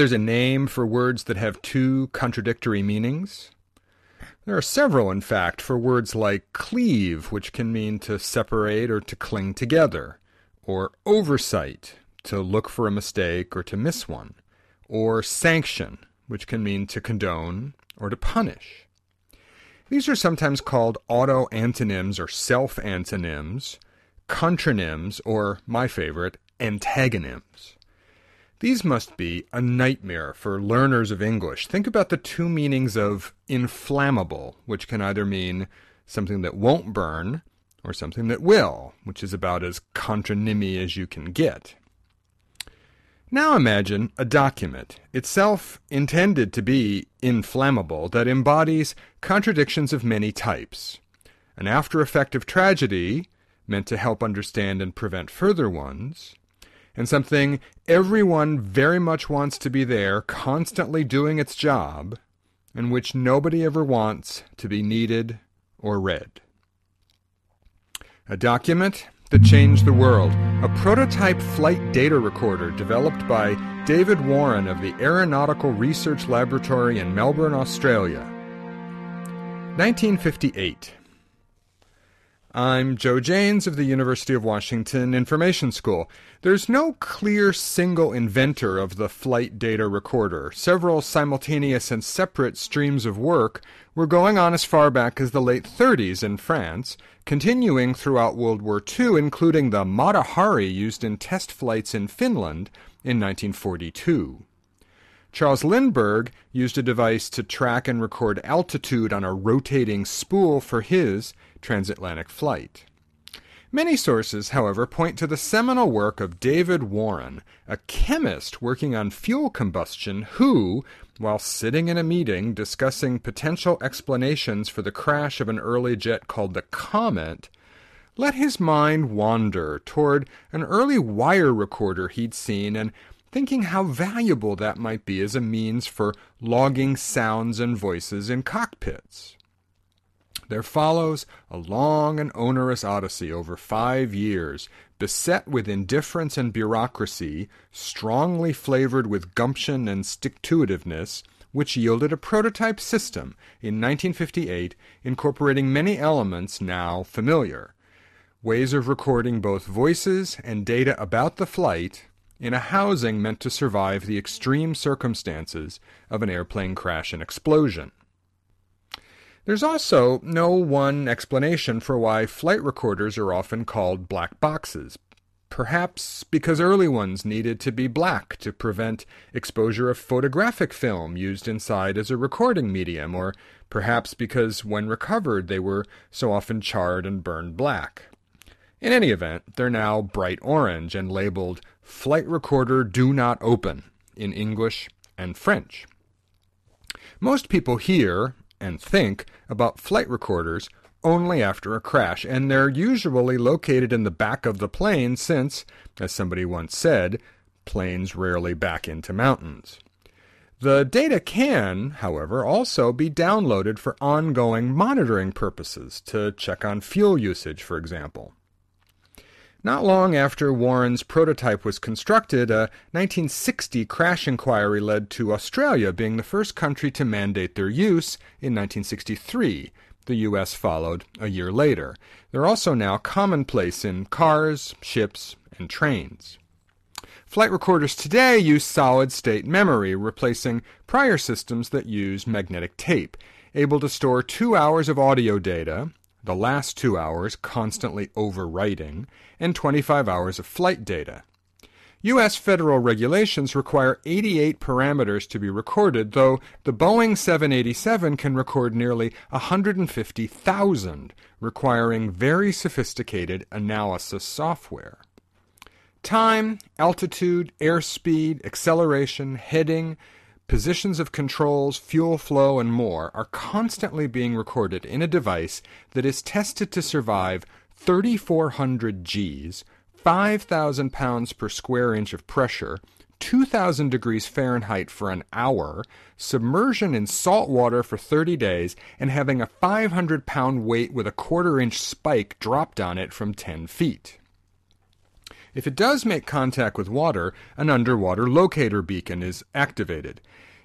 There's a name for words that have two contradictory meanings? There are several, in fact, for words like cleave, which can mean to separate or to cling together, or oversight, to look for a mistake or to miss one, or sanction, which can mean to condone or to punish. These are sometimes called auto antonyms or self antonyms, contronyms, or, my favorite, antagonyms. These must be a nightmare for learners of English. Think about the two meanings of inflammable, which can either mean something that won't burn or something that will, which is about as contronymy as you can get. Now imagine a document, itself intended to be inflammable, that embodies contradictions of many types. An after effect of tragedy, meant to help understand and prevent further ones, and something everyone very much wants to be there, constantly doing its job, and which nobody ever wants to be needed or read. A document that changed the world. A prototype flight data recorder developed by David Warren of the Aeronautical Research Laboratory in Melbourne, Australia. 1958. I'm Joe Janes of the University of Washington Information School. There's no clear single inventor of the flight data recorder. Several simultaneous and separate streams of work were going on as far back as the late 30s in France, continuing throughout World War II, including the Mata Hari used in test flights in Finland in 1942. Charles Lindbergh used a device to track and record altitude on a rotating spool for his transatlantic flight. Many sources, however, point to the seminal work of David Warren, a chemist working on fuel combustion who, while sitting in a meeting discussing potential explanations for the crash of an early jet called the Comet, let his mind wander toward an early wire recorder he'd seen and thinking how valuable that might be as a means for logging sounds and voices in cockpits. There follows a long and onerous odyssey over five years, beset with indifference and bureaucracy, strongly flavored with gumption and stick to itiveness, which yielded a prototype system in 1958 incorporating many elements now familiar. Ways of recording both voices and data about the flight in a housing meant to survive the extreme circumstances of an airplane crash and explosion. There's also no one explanation for why flight recorders are often called black boxes. Perhaps because early ones needed to be black to prevent exposure of photographic film used inside as a recording medium, or perhaps because when recovered they were so often charred and burned black. In any event, they're now bright orange and labeled Flight Recorder Do Not Open in English and French. Most people hear and think about flight recorders only after a crash, and they're usually located in the back of the plane since, as somebody once said, planes rarely back into mountains. The data can, however, also be downloaded for ongoing monitoring purposes, to check on fuel usage, for example. Not long after Warren's prototype was constructed, a 1960 crash inquiry led to Australia being the first country to mandate their use in 1963. The US followed a year later. They're also now commonplace in cars, ships, and trains. Flight recorders today use solid state memory, replacing prior systems that used magnetic tape, able to store two hours of audio data, the last two hours constantly overwriting, and 25 hours of flight data. U.S. federal regulations require 88 parameters to be recorded, though the Boeing 787 can record nearly 150,000, requiring very sophisticated analysis software. Time, altitude, airspeed, acceleration, heading, positions of controls, fuel flow, and more are constantly being recorded in a device that is tested to survive 3,400 Gs, 5,000 pounds per square inch of pressure, 2,000 degrees Fahrenheit for an hour, submersion in salt water for 30 days, and having a 500 pound weight with a quarter inch spike dropped on it from 10 feet. If it does make contact with water, an underwater locator beacon is activated.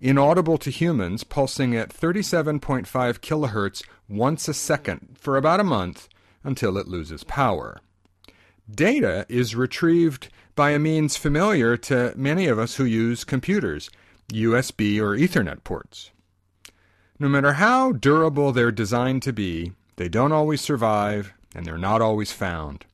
Inaudible to humans, pulsing at 37.5 kilohertz once a second for about a month until it loses power. Data is retrieved by a means familiar to many of us who use computers USB or Ethernet ports. No matter how durable they're designed to be, they don't always survive and they're not always found.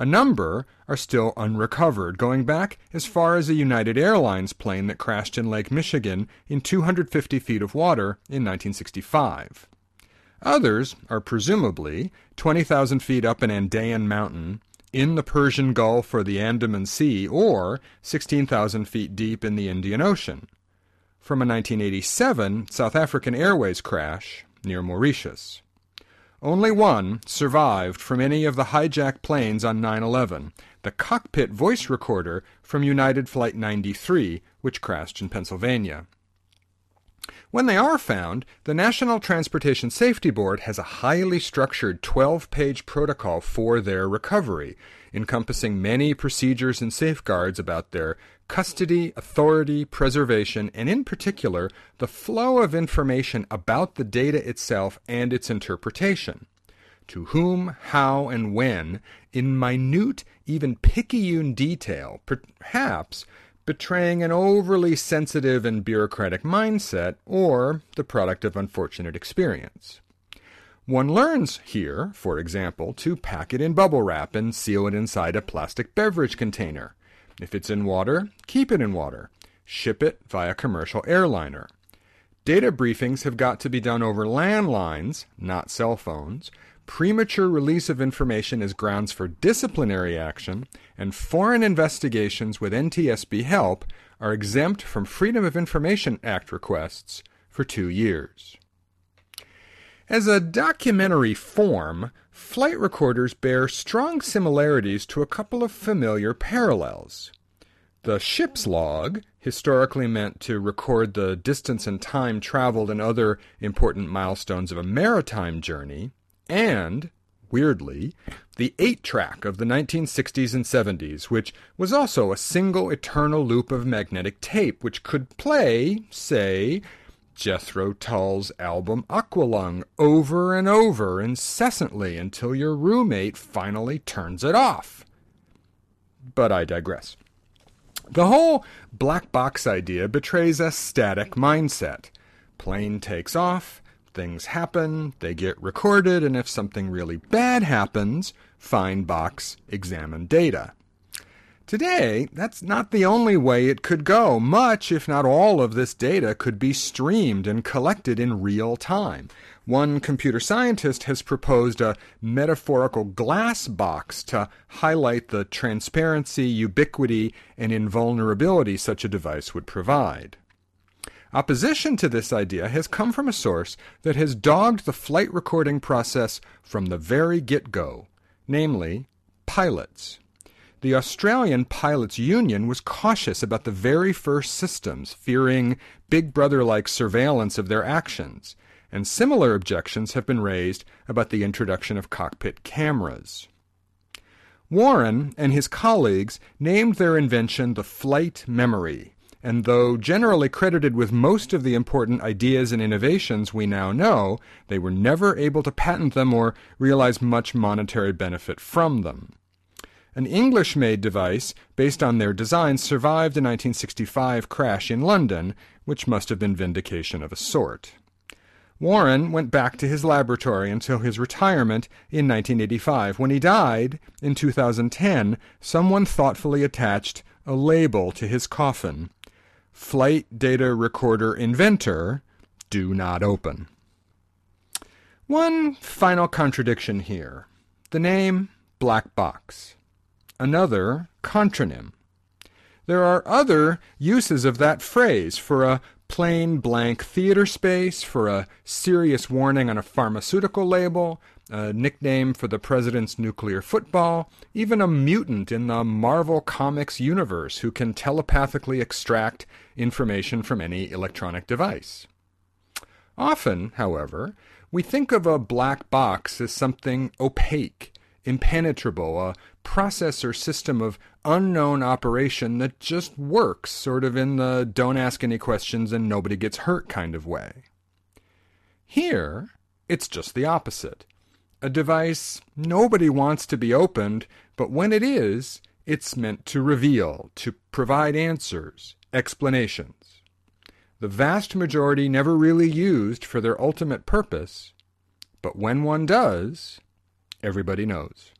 A number are still unrecovered, going back as far as a United Airlines plane that crashed in Lake Michigan in 250 feet of water in 1965. Others are presumably 20,000 feet up an Andean mountain, in the Persian Gulf or the Andaman Sea, or 16,000 feet deep in the Indian Ocean. From a 1987 South African Airways crash near Mauritius. Only one survived from any of the hijacked planes on 9 11 the cockpit voice recorder from United Flight 93, which crashed in Pennsylvania. When they are found, the National Transportation Safety Board has a highly structured 12 page protocol for their recovery, encompassing many procedures and safeguards about their custody, authority, preservation, and in particular, the flow of information about the data itself and its interpretation. To whom, how, and when, in minute, even picayune detail, perhaps betraying an overly sensitive and bureaucratic mindset or the product of unfortunate experience. One learns here, for example, to pack it in bubble wrap and seal it inside a plastic beverage container. If it's in water, keep it in water. Ship it via commercial airliner. Data briefings have got to be done over landlines, not cell phones. Premature release of information is grounds for disciplinary action, and foreign investigations with NTSB help are exempt from Freedom of Information Act requests for two years. As a documentary form, flight recorders bear strong similarities to a couple of familiar parallels. The ship's log, historically meant to record the distance and time traveled and other important milestones of a maritime journey, and, weirdly, the 8 track of the 1960s and 70s, which was also a single eternal loop of magnetic tape which could play, say, Jethro Tull's album Aqualung over and over incessantly until your roommate finally turns it off. But I digress. The whole black box idea betrays a static mindset. Plane takes off, things happen, they get recorded, and if something really bad happens, find box, examine data. Today, that's not the only way it could go. Much, if not all, of this data could be streamed and collected in real time. One computer scientist has proposed a metaphorical glass box to highlight the transparency, ubiquity, and invulnerability such a device would provide. Opposition to this idea has come from a source that has dogged the flight recording process from the very get go, namely, pilots. The Australian Pilots Union was cautious about the very first systems, fearing Big Brother like surveillance of their actions, and similar objections have been raised about the introduction of cockpit cameras. Warren and his colleagues named their invention the flight memory, and though generally credited with most of the important ideas and innovations we now know, they were never able to patent them or realize much monetary benefit from them. An English made device based on their design survived the 1965 crash in London, which must have been vindication of a sort. Warren went back to his laboratory until his retirement in 1985. When he died in 2010, someone thoughtfully attached a label to his coffin Flight Data Recorder Inventor, do not open. One final contradiction here the name Black Box another contronym. There are other uses of that phrase for a plain blank theater space, for a serious warning on a pharmaceutical label, a nickname for the president's nuclear football, even a mutant in the Marvel Comics universe who can telepathically extract information from any electronic device. Often, however, we think of a black box as something opaque impenetrable, a process or system of unknown operation that just works, sort of in the don't ask any questions and nobody gets hurt kind of way. Here, it's just the opposite. A device nobody wants to be opened, but when it is, it's meant to reveal, to provide answers, explanations. The vast majority never really used for their ultimate purpose, but when one does, everybody knows.